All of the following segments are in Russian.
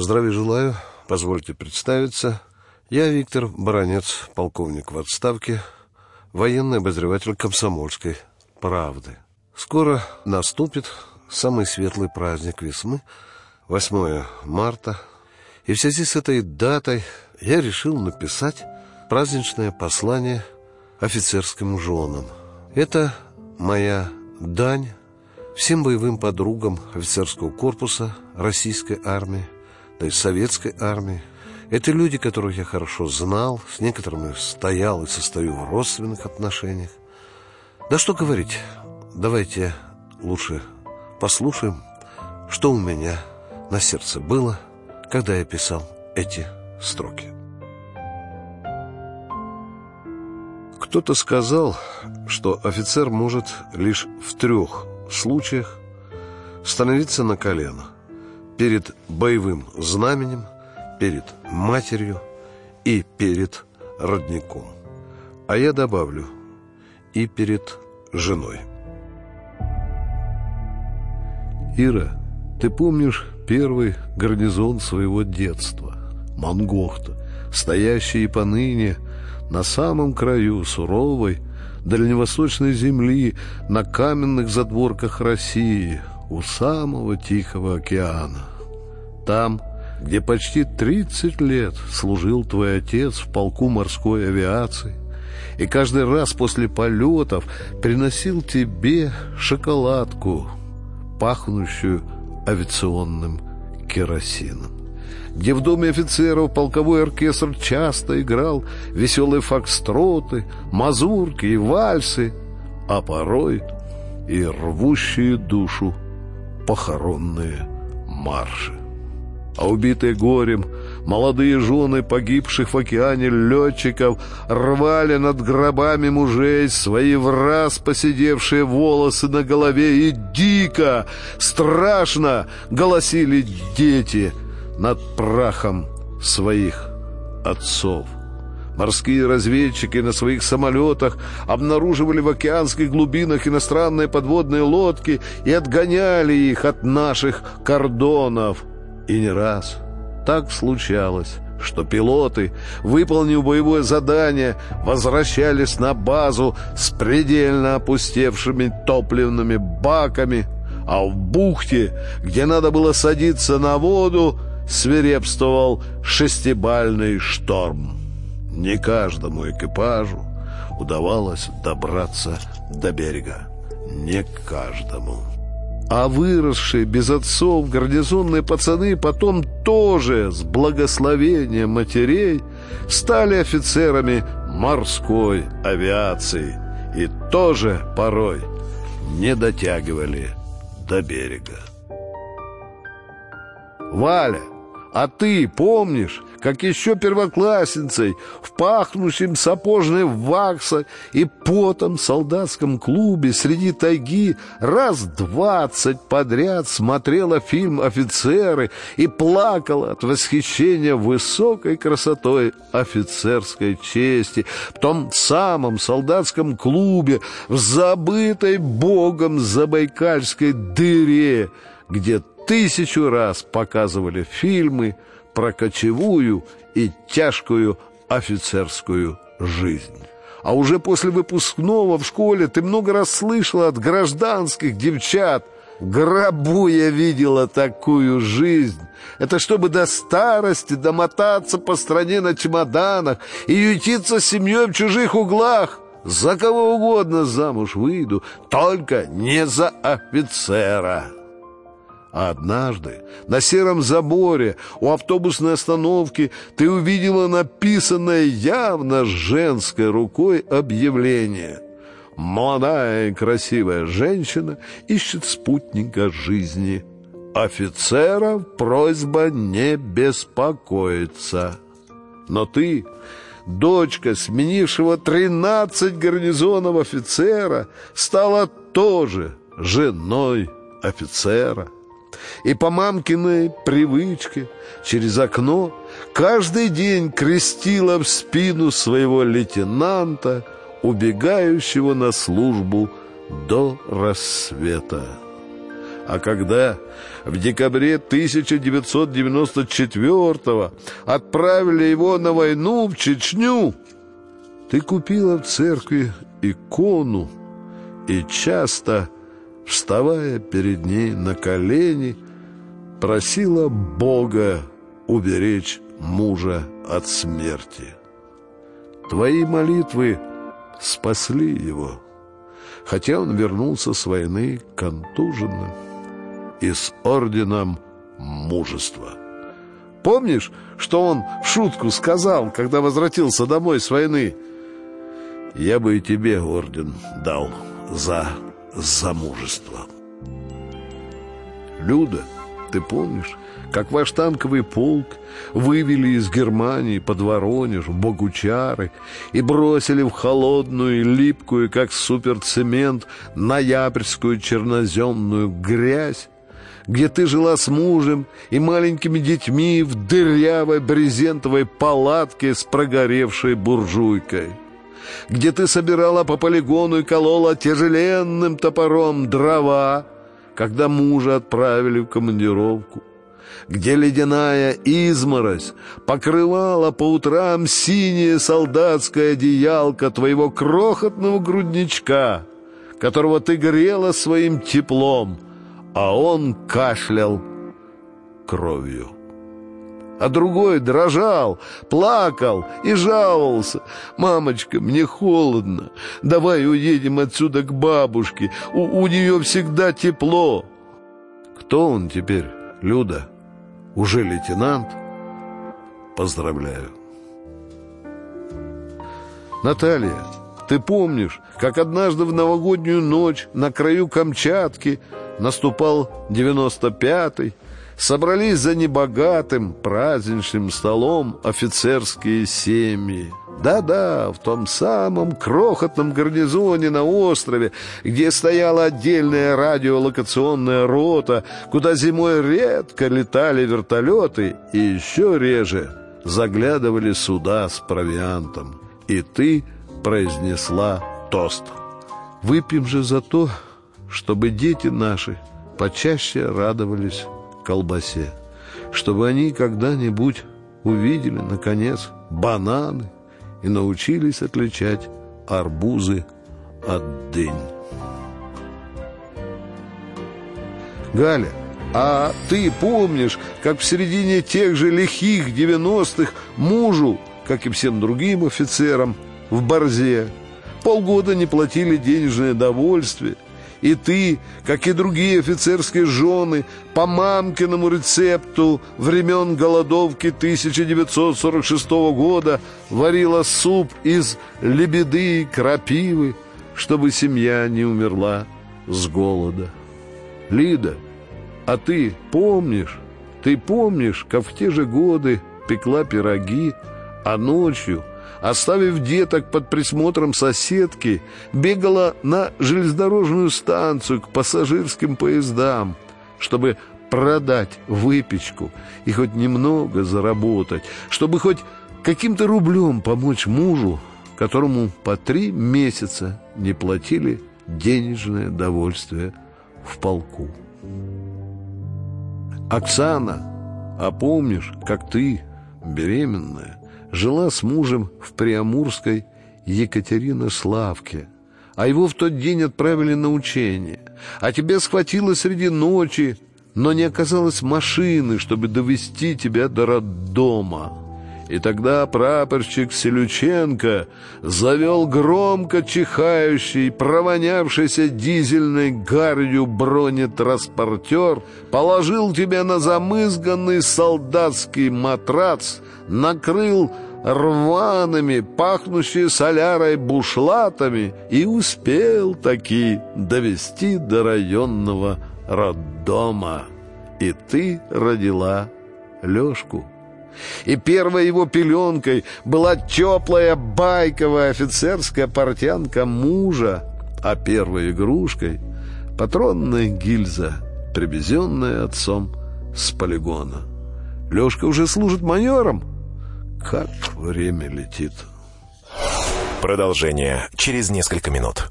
Здравия желаю. Позвольте представиться. Я Виктор Баранец, полковник в отставке, военный обозреватель комсомольской правды. Скоро наступит самый светлый праздник весны, 8 марта. И в связи с этой датой я решил написать праздничное послание офицерским женам. Это моя дань всем боевым подругам офицерского корпуса российской армии, да и советской армии. Это люди, которых я хорошо знал, с некоторыми стоял и состою в родственных отношениях. Да что говорить, давайте лучше послушаем, что у меня на сердце было, когда я писал эти строки. Кто-то сказал, что офицер может лишь в трех случаях становиться на колено перед боевым знаменем, перед матерью и перед родником. А я добавлю и перед женой. Ира, ты помнишь первый гарнизон своего детства? Мангохта, стоящий и поныне на самом краю суровой дальневосточной земли, на каменных задворках России, у самого Тихого океана. Там, где почти 30 лет служил твой отец в полку морской авиации, и каждый раз после полетов приносил тебе шоколадку, пахнущую авиационным керосином где в доме офицеров полковой оркестр часто играл веселые фокстроты, мазурки и вальсы, а порой и рвущие душу похоронные марши. А убитые горем молодые жены погибших в океане летчиков рвали над гробами мужей свои враз посидевшие волосы на голове и дико, страшно голосили дети — над прахом своих отцов. Морские разведчики на своих самолетах обнаруживали в океанских глубинах иностранные подводные лодки и отгоняли их от наших кордонов. И не раз так случалось, что пилоты, выполнив боевое задание, возвращались на базу с предельно опустевшими топливными баками, а в бухте, где надо было садиться на воду, свирепствовал шестибальный шторм. Не каждому экипажу удавалось добраться до берега. Не каждому. А выросшие без отцов гарнизонные пацаны потом тоже с благословением матерей стали офицерами морской авиации и тоже порой не дотягивали до берега. «Валя!» А ты помнишь, как еще первоклассницей в пахнущем сапожным вакса и потом солдатском клубе среди тайги раз двадцать подряд смотрела фильм «Офицеры» и плакала от восхищения высокой красотой офицерской чести в том самом солдатском клубе в забытой богом забайкальской дыре, где тысячу раз показывали фильмы про кочевую и тяжкую офицерскую жизнь. А уже после выпускного в школе ты много раз слышала от гражданских девчат «В гробу я видела такую жизнь». Это чтобы до старости домотаться по стране на чемоданах и ютиться с семьей в чужих углах. За кого угодно замуж выйду, только не за офицера». А однажды на сером заборе у автобусной остановки ты увидела написанное явно женской рукой объявление. Молодая и красивая женщина ищет спутника жизни. Офицеров просьба не беспокоиться. Но ты, дочка сменившего тринадцать гарнизонов офицера, стала тоже женой офицера и по мамкиной привычке через окно каждый день крестила в спину своего лейтенанта, убегающего на службу до рассвета. А когда в декабре 1994 отправили его на войну в Чечню, ты купила в церкви икону и часто, вставая перед ней на колени, просила Бога уберечь мужа от смерти. Твои молитвы спасли его, хотя он вернулся с войны контуженным и с орденом мужества. Помнишь, что он в шутку сказал, когда возвратился домой с войны? «Я бы и тебе орден дал за замужество». Люда, ты помнишь, как ваш танковый полк вывели из Германии под Воронеж, в Богучары и бросили в холодную и липкую, как суперцемент, ноябрьскую черноземную грязь, где ты жила с мужем и маленькими детьми в дырявой брезентовой палатке с прогоревшей буржуйкой, где ты собирала по полигону и колола тяжеленным топором дрова, когда мужа отправили в командировку, где ледяная изморозь покрывала по утрам синее солдатское одеялко твоего крохотного грудничка, которого ты грела своим теплом, а он кашлял кровью. А другой дрожал, плакал и жаловался. «Мамочка, мне холодно. Давай уедем отсюда к бабушке. У, у нее всегда тепло». Кто он теперь, Люда? Уже лейтенант? Поздравляю. Наталья, ты помнишь, как однажды в новогоднюю ночь на краю Камчатки наступал девяносто пятый, собрались за небогатым праздничным столом офицерские семьи. Да-да, в том самом крохотном гарнизоне на острове, где стояла отдельная радиолокационная рота, куда зимой редко летали вертолеты и еще реже заглядывали суда с провиантом. И ты произнесла тост. «Выпьем же за то, чтобы дети наши почаще радовались колбасе, чтобы они когда-нибудь увидели, наконец, бананы, и научились отличать арбузы от дынь. Галя, а ты помнишь, как в середине тех же лихих девяностых мужу, как и всем другим офицерам, в Борзе полгода не платили денежное довольствие, и ты, как и другие офицерские жены, по мамкиному рецепту времен голодовки 1946 года варила суп из лебеды и крапивы, чтобы семья не умерла с голода. Лида, а ты помнишь, ты помнишь, как в те же годы пекла пироги, а ночью оставив деток под присмотром соседки, бегала на железнодорожную станцию к пассажирским поездам, чтобы продать выпечку и хоть немного заработать, чтобы хоть каким-то рублем помочь мужу, которому по три месяца не платили денежное довольствие в полку. Оксана, а помнишь, как ты, беременная, жила с мужем в Приамурской Екатеринославке, а его в тот день отправили на учение, а тебя схватило среди ночи, но не оказалось машины, чтобы довести тебя до роддома. И тогда прапорщик Селюченко завел громко чихающий, провонявшийся дизельной гарью бронетранспортер, положил тебя на замызганный солдатский матрац, накрыл рваными, пахнущие солярой бушлатами и успел таки довести до районного роддома. И ты родила Лёшку. И первой его пеленкой была теплая байковая офицерская портянка мужа, а первой игрушкой — патронная гильза, привезенная отцом с полигона. Лёшка уже служит майором. Как время летит. Продолжение через несколько минут.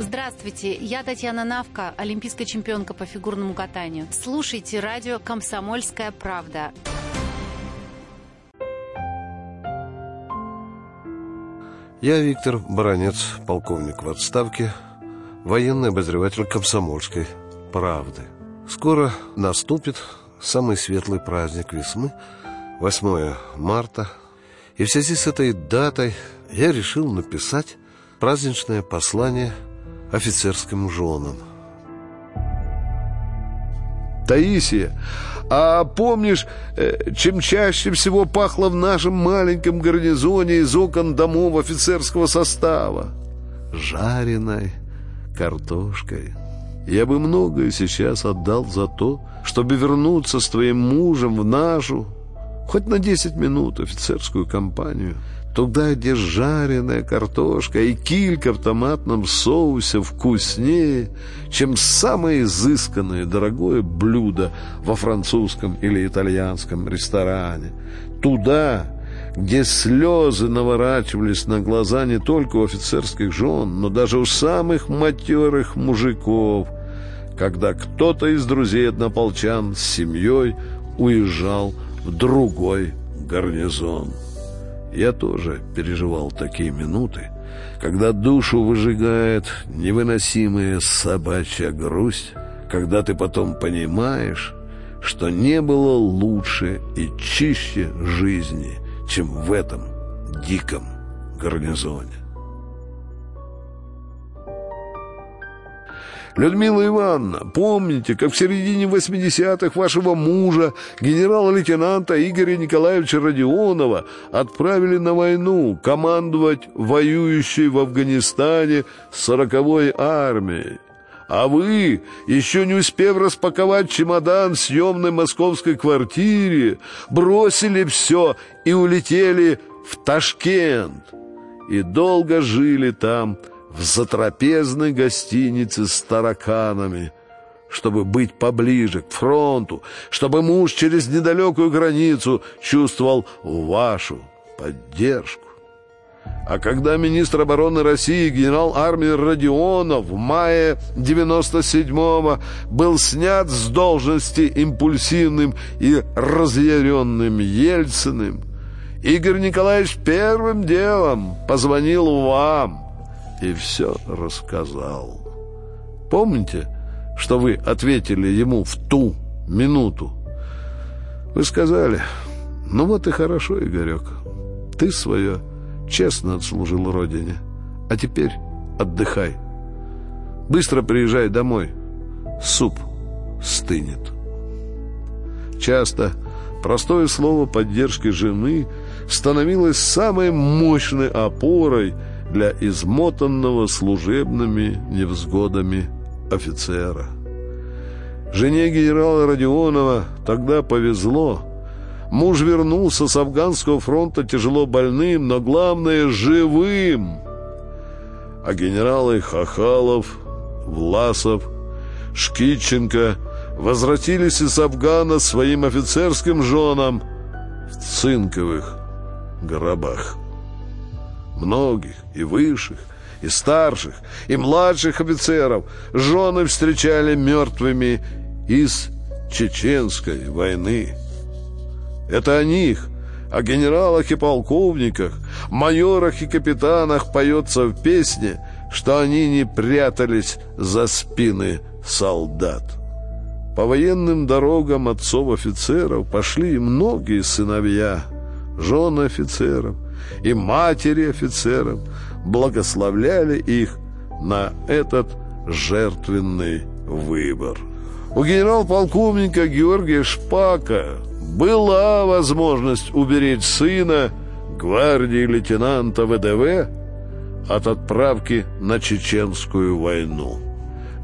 Здравствуйте, я Татьяна Навка, олимпийская чемпионка по фигурному катанию. Слушайте радио «Комсомольская правда». Я Виктор Баранец, полковник в отставке, военный обозреватель комсомольской правды. Скоро наступит самый светлый праздник весны, 8 марта. И в связи с этой датой я решил написать праздничное послание офицерским женам. Таисия, а помнишь, э, чем чаще всего пахло в нашем маленьком гарнизоне из окон домов офицерского состава? Жареной картошкой. Я бы многое сейчас отдал за то, чтобы вернуться с твоим мужем в нашу, хоть на десять минут, офицерскую компанию — Туда, где жареная картошка и килька в томатном соусе вкуснее, чем самое изысканное дорогое блюдо во французском или итальянском ресторане. Туда, где слезы наворачивались на глаза не только у офицерских жен, но даже у самых матерых мужиков, когда кто-то из друзей однополчан с семьей уезжал в другой гарнизон. Я тоже переживал такие минуты, когда душу выжигает невыносимая собачья грусть, когда ты потом понимаешь, что не было лучше и чище жизни, чем в этом диком гарнизоне. Людмила Ивановна, помните, как в середине 80-х вашего мужа, генерала-лейтенанта Игоря Николаевича Родионова, отправили на войну командовать воюющей в Афганистане 40-й армией? А вы, еще не успев распаковать чемодан в съемной московской квартире, бросили все и улетели в Ташкент. И долго жили там, в затрапезной гостинице с тараканами, чтобы быть поближе к фронту, чтобы муж через недалекую границу чувствовал вашу поддержку. А когда министр обороны России генерал армии Родионов в мае 97-го был снят с должности импульсивным и разъяренным Ельциным, Игорь Николаевич первым делом позвонил вам – и все рассказал. Помните, что вы ответили ему в ту минуту? Вы сказали, ну вот и хорошо, Игорек, ты свое честно отслужил родине, а теперь отдыхай. Быстро приезжай домой, суп стынет. Часто простое слово поддержки жены становилось самой мощной опорой – для измотанного служебными невзгодами офицера. Жене генерала Родионова тогда повезло. Муж вернулся с афганского фронта тяжело больным, но главное – живым. А генералы Хахалов, Власов, Шкитченко возвратились из Афгана своим офицерским женам в цинковых гробах многих и высших, и старших, и младших офицеров жены встречали мертвыми из Чеченской войны. Это о них, о генералах и полковниках, майорах и капитанах поется в песне, что они не прятались за спины солдат. По военным дорогам отцов-офицеров пошли многие сыновья, жены офицеров – и матери офицеров благословляли их на этот жертвенный выбор. У генерал-полковника Георгия Шпака была возможность уберечь сына гвардии лейтенанта ВДВ от отправки на Чеченскую войну.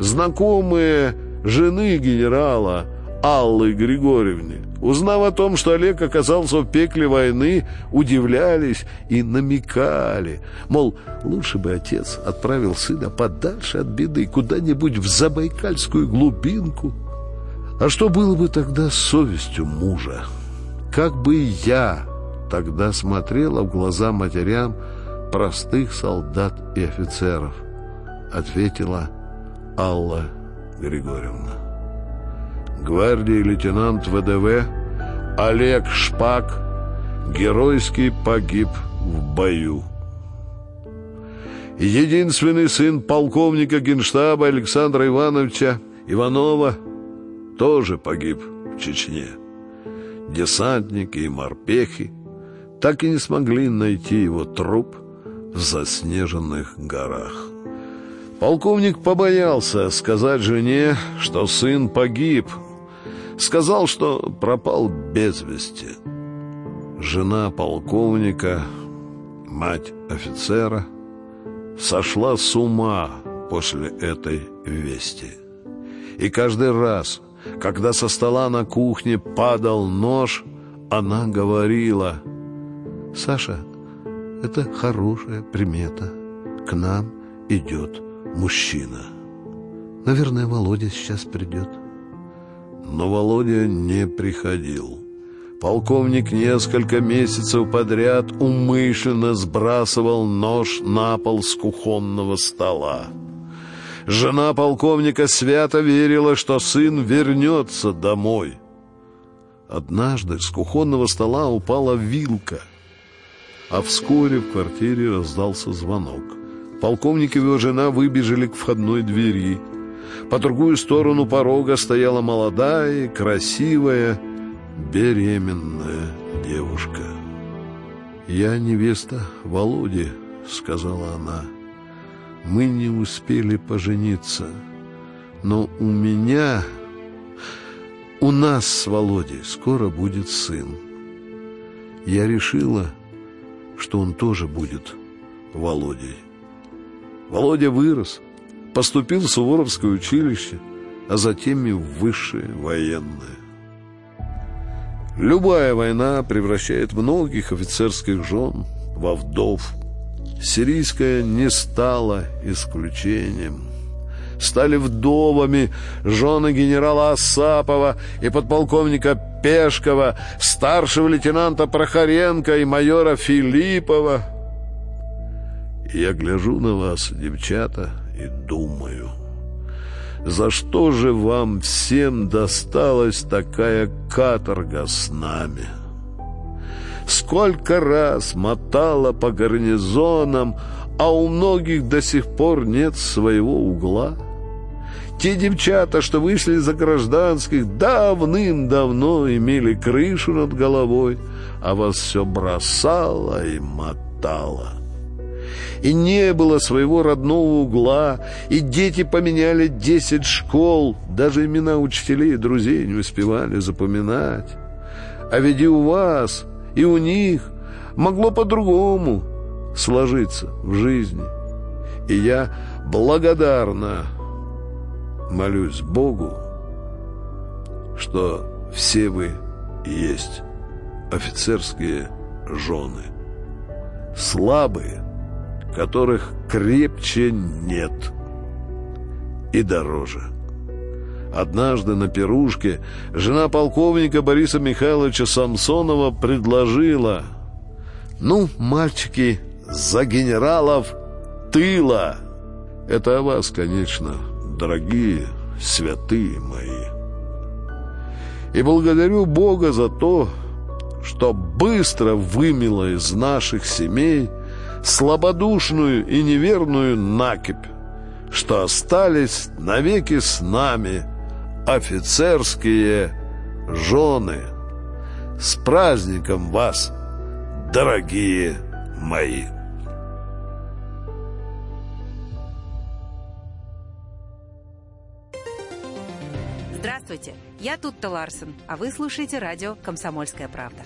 Знакомые жены генерала Аллы Григорьевны Узнав о том, что Олег оказался в пекле войны, удивлялись и намекали. Мол, лучше бы отец отправил сына подальше от беды, куда-нибудь в забайкальскую глубинку. А что было бы тогда с совестью мужа? Как бы я тогда смотрела в глаза матерям простых солдат и офицеров? ответила Алла Григорьевна. Гвардии лейтенант ВДВ Олег Шпак геройски погиб в бою. Единственный сын полковника генштаба Александра Ивановича Иванова тоже погиб в Чечне. Десантники и морпехи так и не смогли найти его труп в заснеженных горах. Полковник побоялся сказать жене, что сын погиб. Сказал, что пропал без вести. Жена полковника, мать офицера, сошла с ума после этой вести. И каждый раз, когда со стола на кухне падал нож, она говорила, «Саша, это хорошая примета. К нам идет мужчина. Наверное, Володя сейчас придет». Но Володя не приходил. Полковник несколько месяцев подряд умышленно сбрасывал нож на пол с кухонного стола. Жена полковника свято верила, что сын вернется домой. Однажды с кухонного стола упала вилка, а вскоре в квартире раздался звонок. Полковник и его жена выбежали к входной двери. По другую сторону порога стояла молодая, красивая, беременная девушка. «Я невеста Володи», — сказала она. «Мы не успели пожениться, но у меня, у нас с Володей скоро будет сын. Я решила, что он тоже будет Володей. Володя вырос, поступил в Суворовское училище, а затем и в высшее военное. Любая война превращает многих офицерских жен во вдов. Сирийская не стала исключением. Стали вдовами жены генерала Асапова и подполковника Пешкова, старшего лейтенанта Прохоренко и майора Филиппова. Я гляжу на вас, девчата, и думаю — за что же вам всем досталась такая каторга с нами? Сколько раз мотала по гарнизонам, а у многих до сих пор нет своего угла? Те девчата, что вышли за гражданских, давным-давно имели крышу над головой, а вас все бросало и мотало и не было своего родного угла, и дети поменяли десять школ, даже имена учителей и друзей не успевали запоминать. А ведь и у вас, и у них могло по-другому сложиться в жизни. И я благодарна молюсь Богу, что все вы есть офицерские жены. Слабые, которых крепче нет и дороже. Однажды на пирушке жена полковника Бориса Михайловича Самсонова предложила «Ну, мальчики, за генералов тыла!» Это о вас, конечно, дорогие, святые мои. И благодарю Бога за то, что быстро вымело из наших семей – слабодушную и неверную накипь, что остались навеки с нами офицерские жены. С праздником вас, дорогие мои! Здравствуйте, я Тутта Ларсен, а вы слушаете радио «Комсомольская правда».